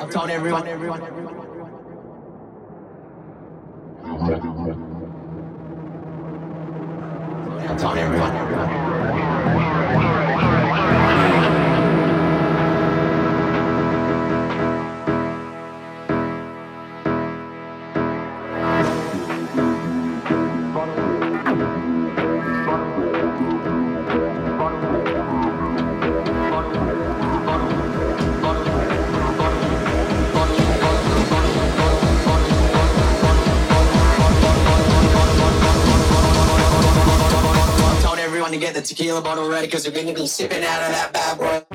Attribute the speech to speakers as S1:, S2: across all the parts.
S1: I've told everyone, everyone. I've told everyone, everyone. The tequila bottle ready because we're gonna be sipping out of that bad boy.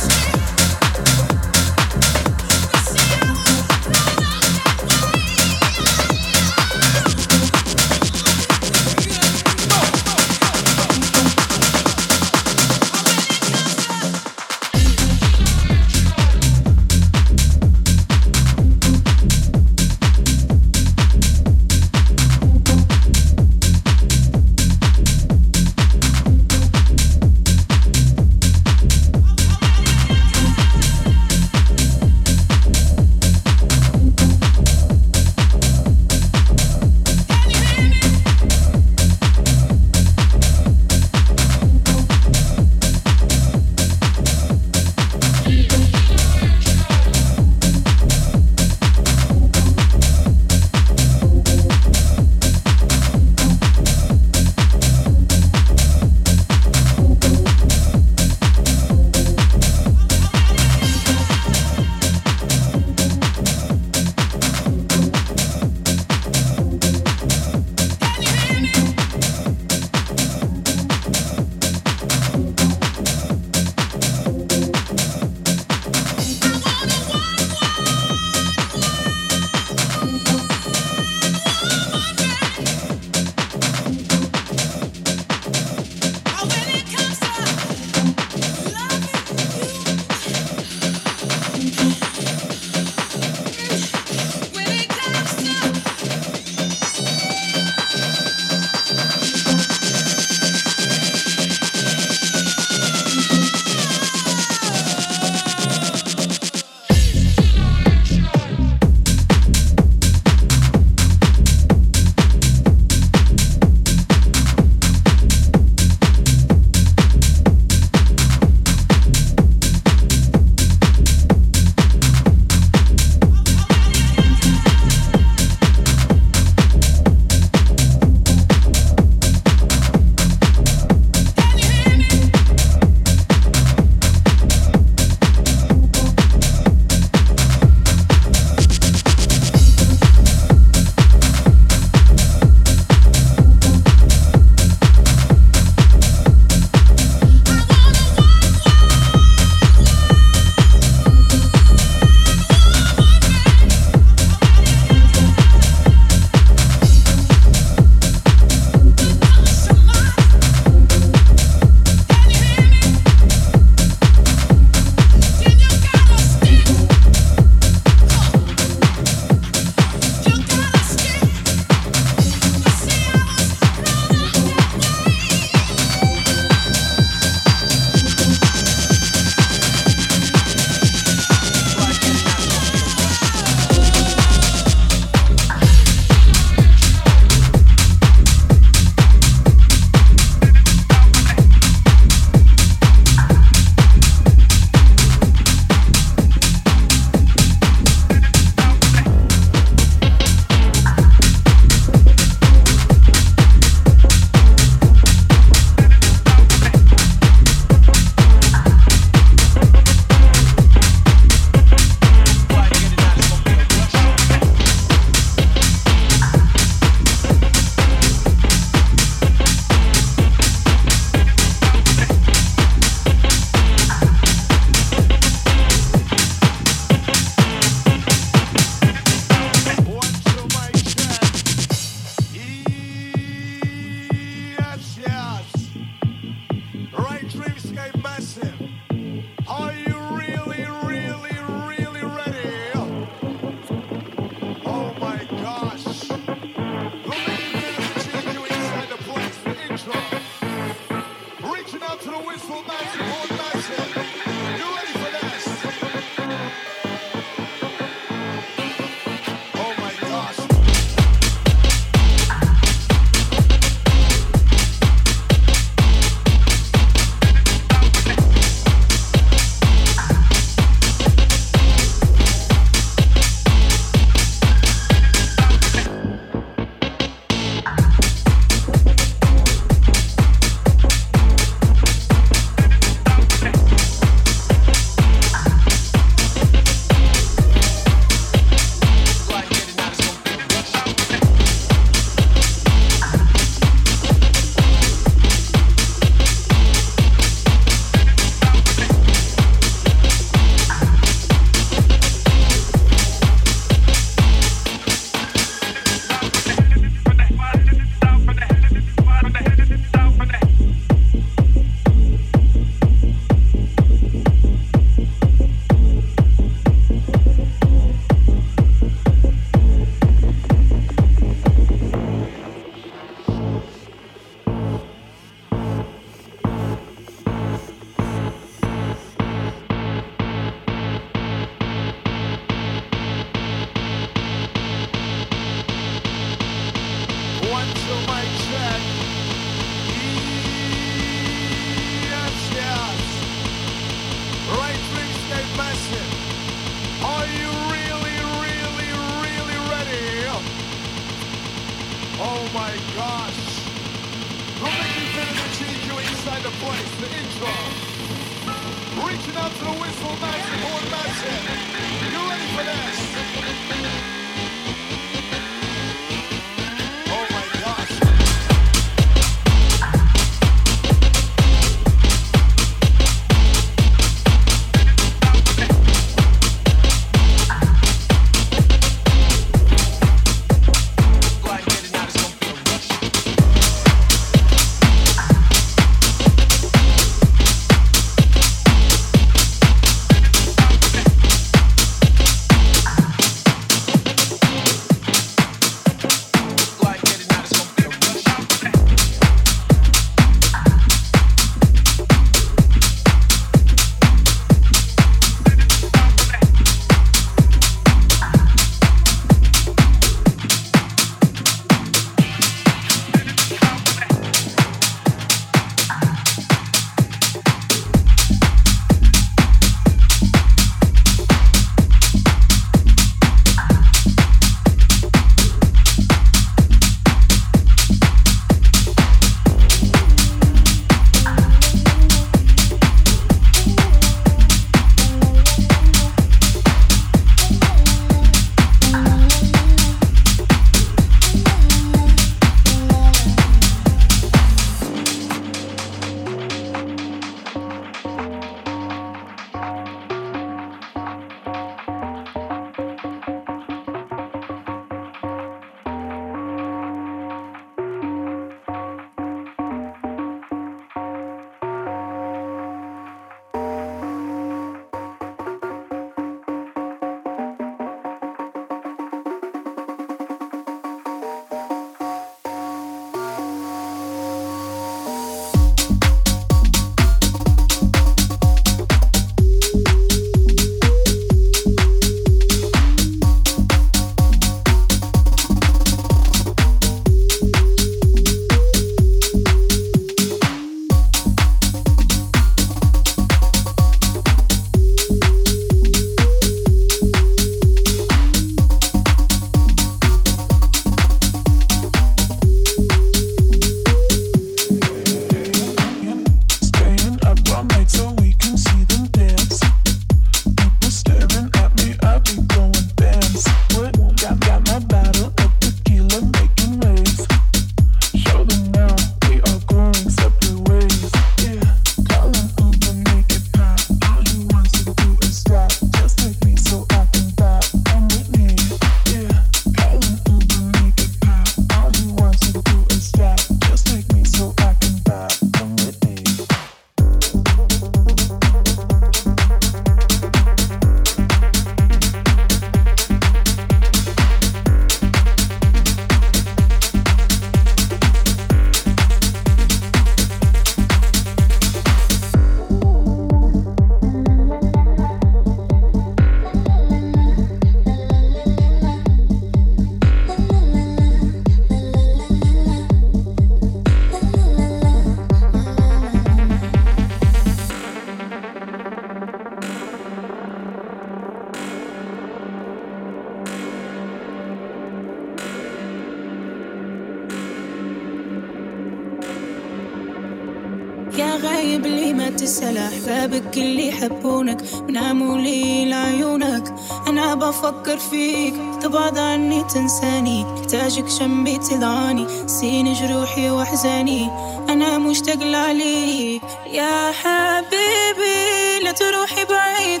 S2: محتاجك جنبي تدعاني سين جروحي وأحزاني أنا مشتاق لعليك يا حبيبي لا تروحي بعيد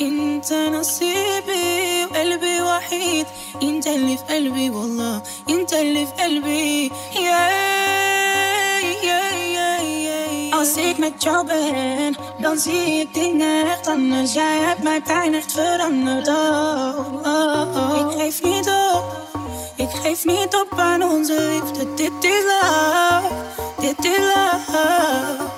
S2: أنت نصيبي وقلبي وحيد أنت اللي في قلبي والله أنت اللي في قلبي يا Als ik met jou ben, dan zie ik dingen echt anders. Jij hebt mijn pijn echt veranderd. Oh, oh, oh. Ik geef niet op, geef niet op aan onze liefde. Dit is love, dit is love.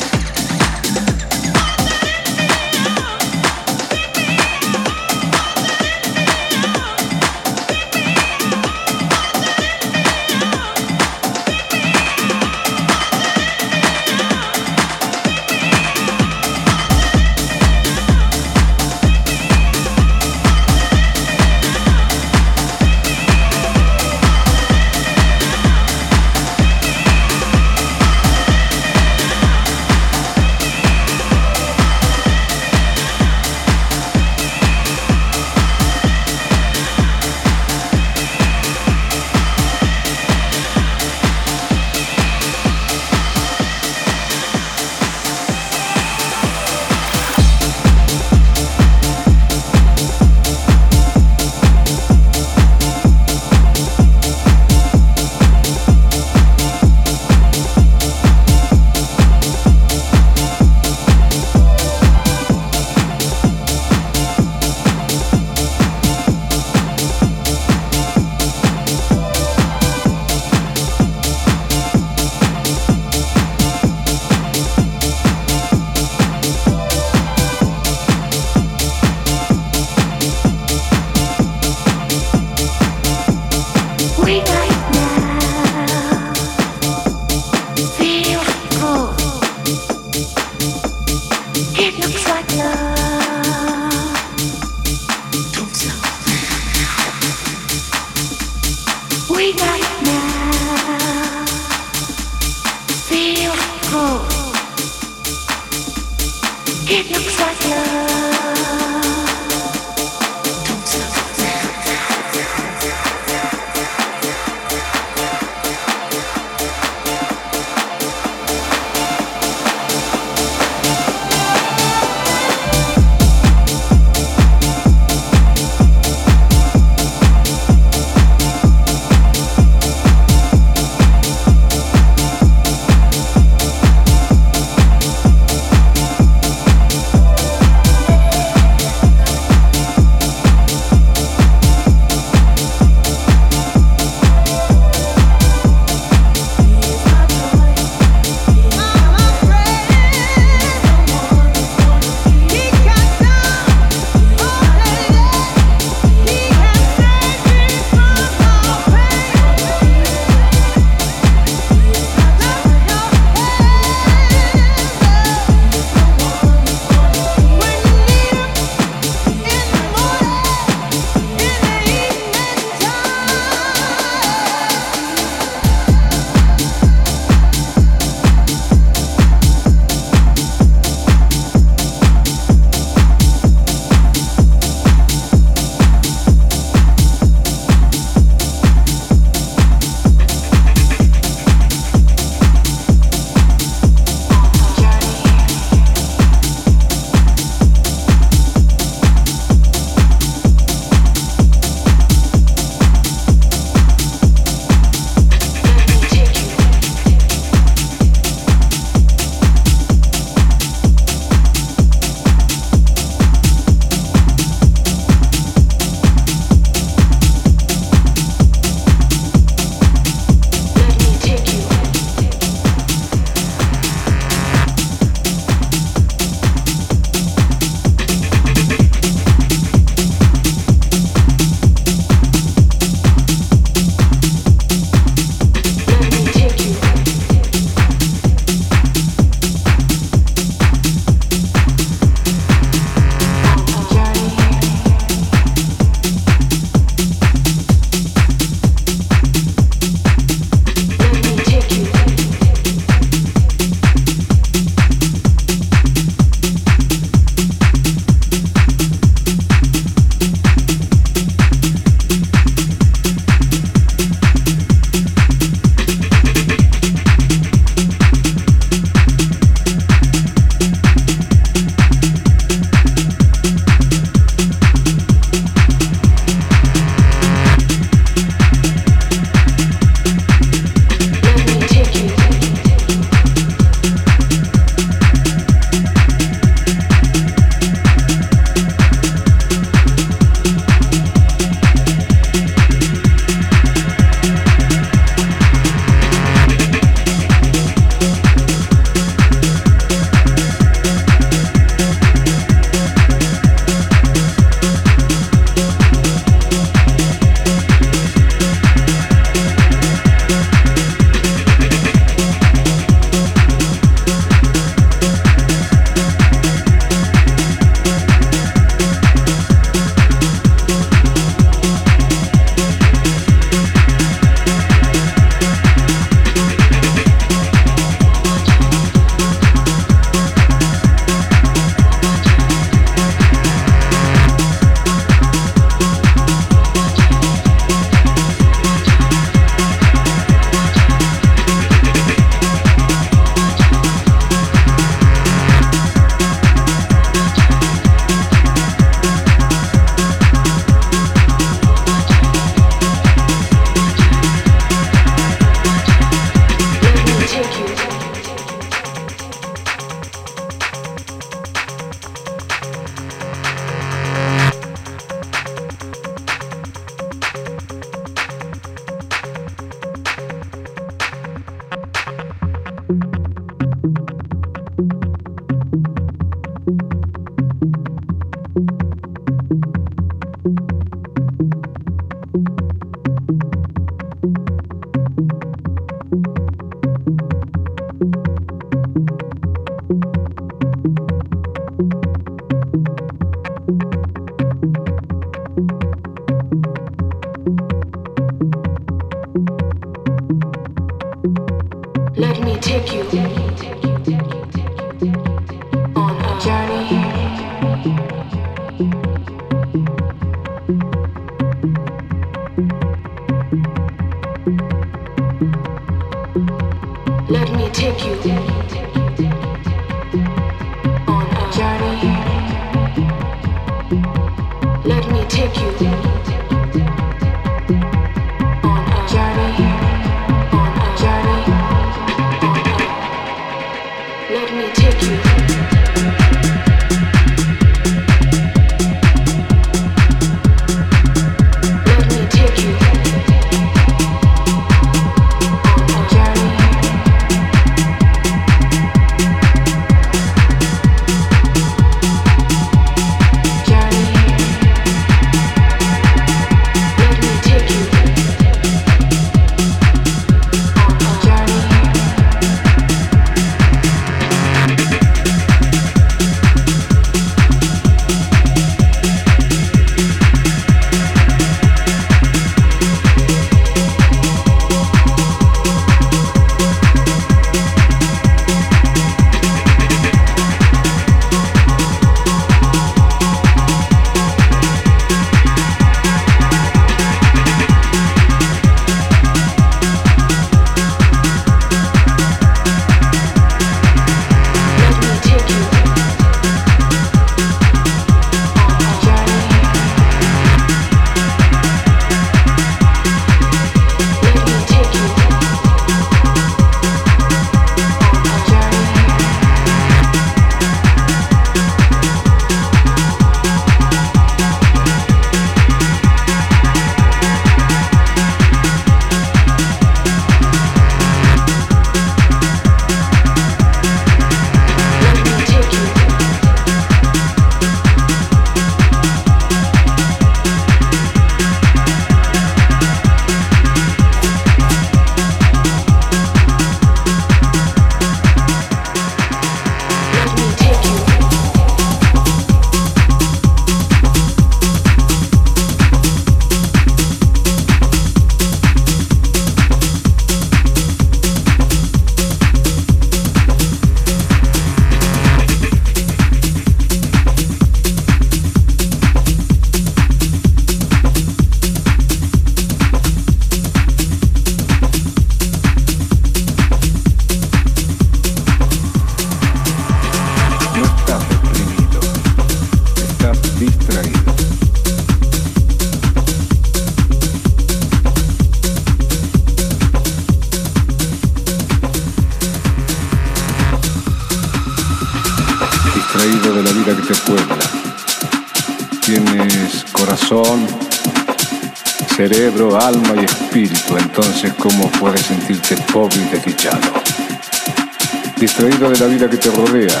S3: Rodea,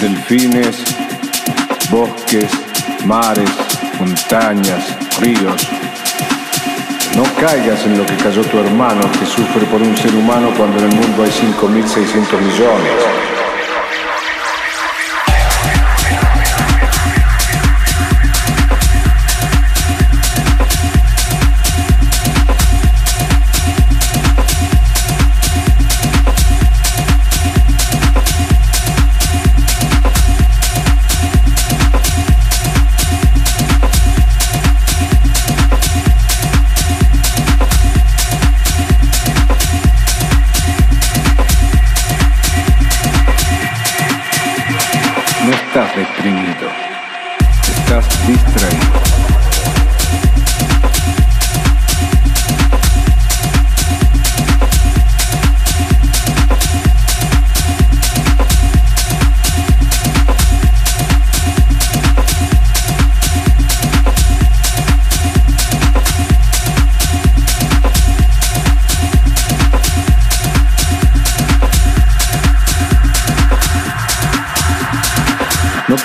S3: delfines, bosques, mares, montañas, ríos. No caigas en lo que cayó tu hermano que sufre por un ser humano cuando en el mundo hay 5.600 millones.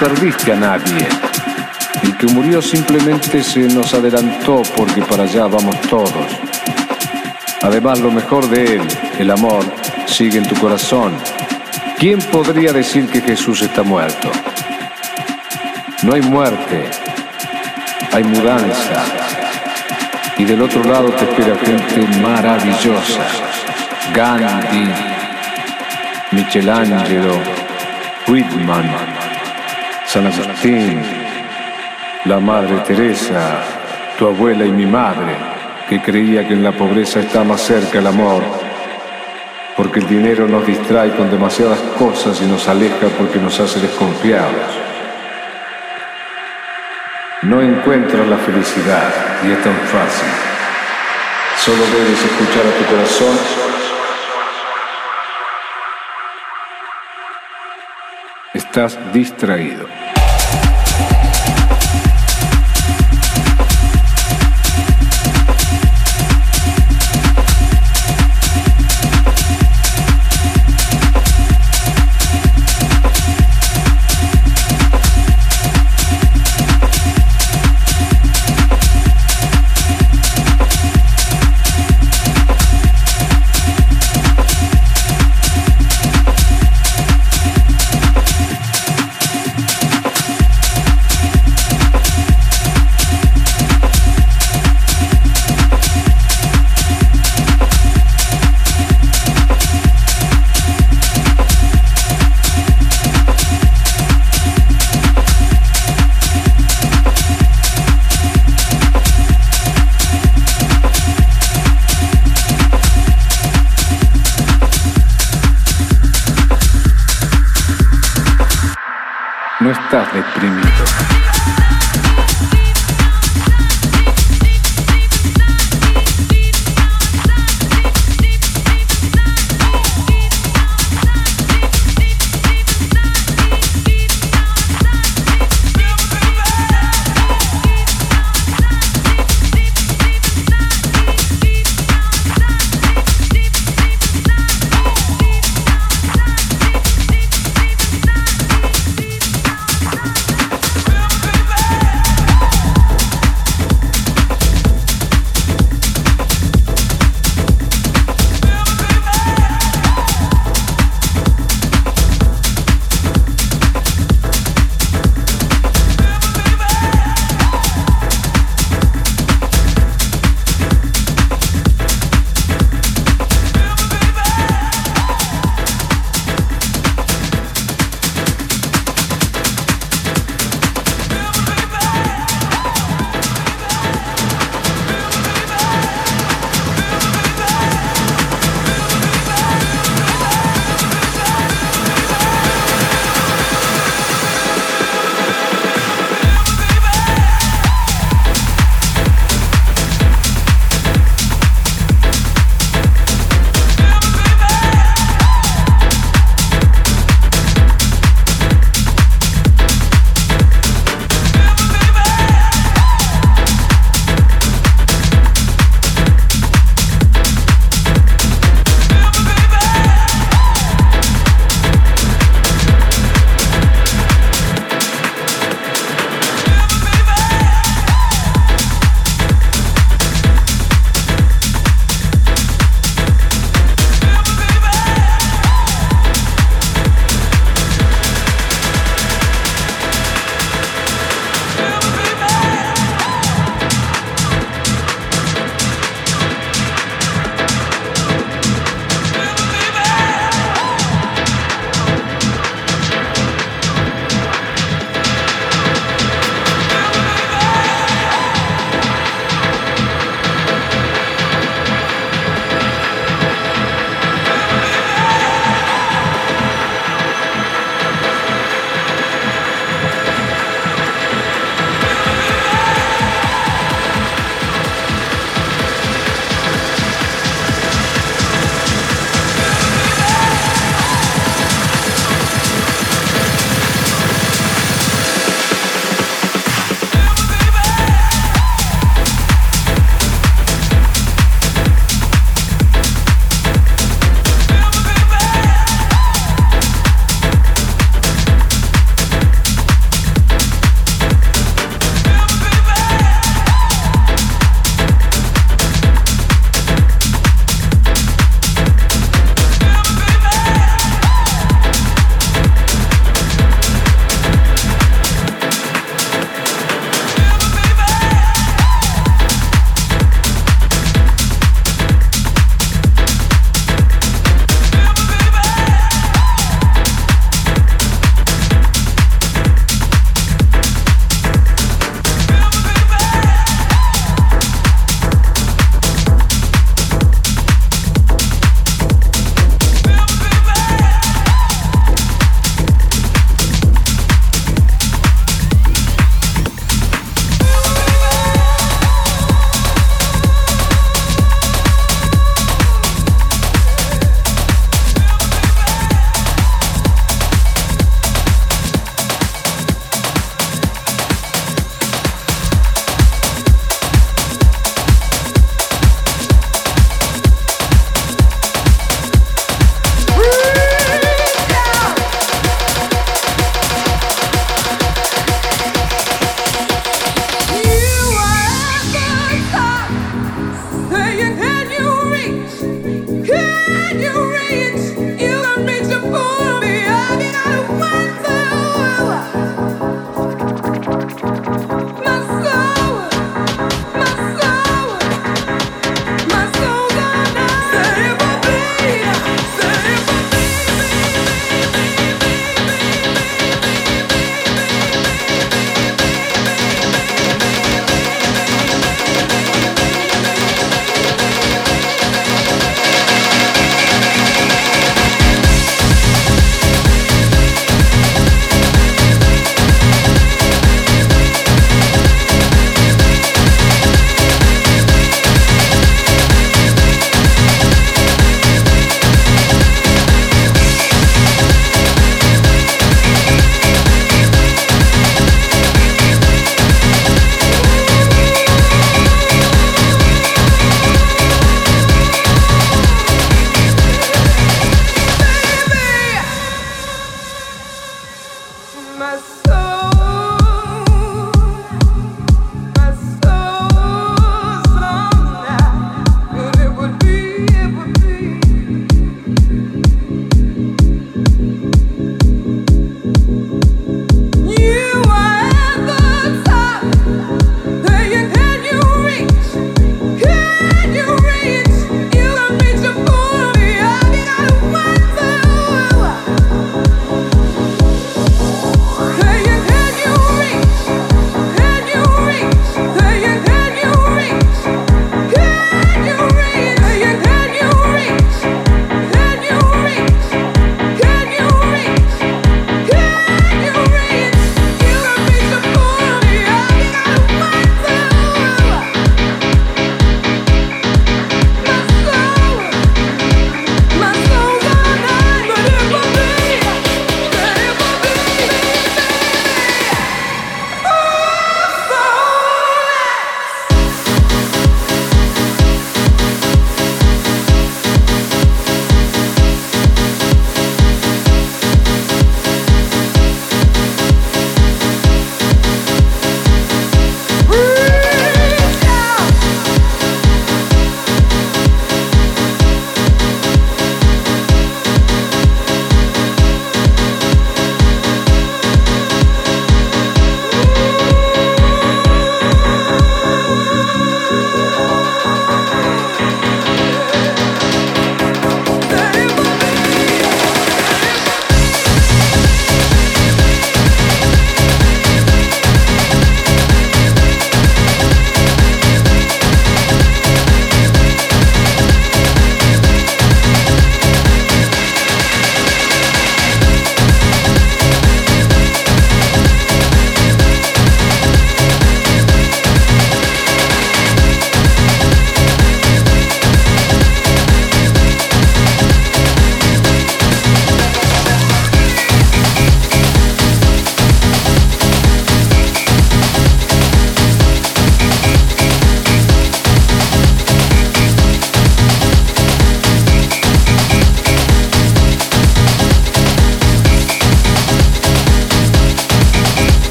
S3: Perdiste a nadie. El que murió simplemente se nos adelantó porque para allá vamos todos. Además, lo mejor de él, el amor, sigue en tu corazón. ¿Quién podría decir que Jesús está muerto? No hay muerte, hay mudanza. Y del otro lado te espera gente maravillosa. Gandhi, Michelangelo, Whitman. San Agustín, la Madre Teresa, tu abuela y mi madre, que creía que en la pobreza está más cerca el amor, porque el dinero nos distrae con demasiadas cosas y nos aleja porque nos hace desconfiados. No encuentras la felicidad y es tan fácil. Solo debes escuchar a tu corazón estás distraído.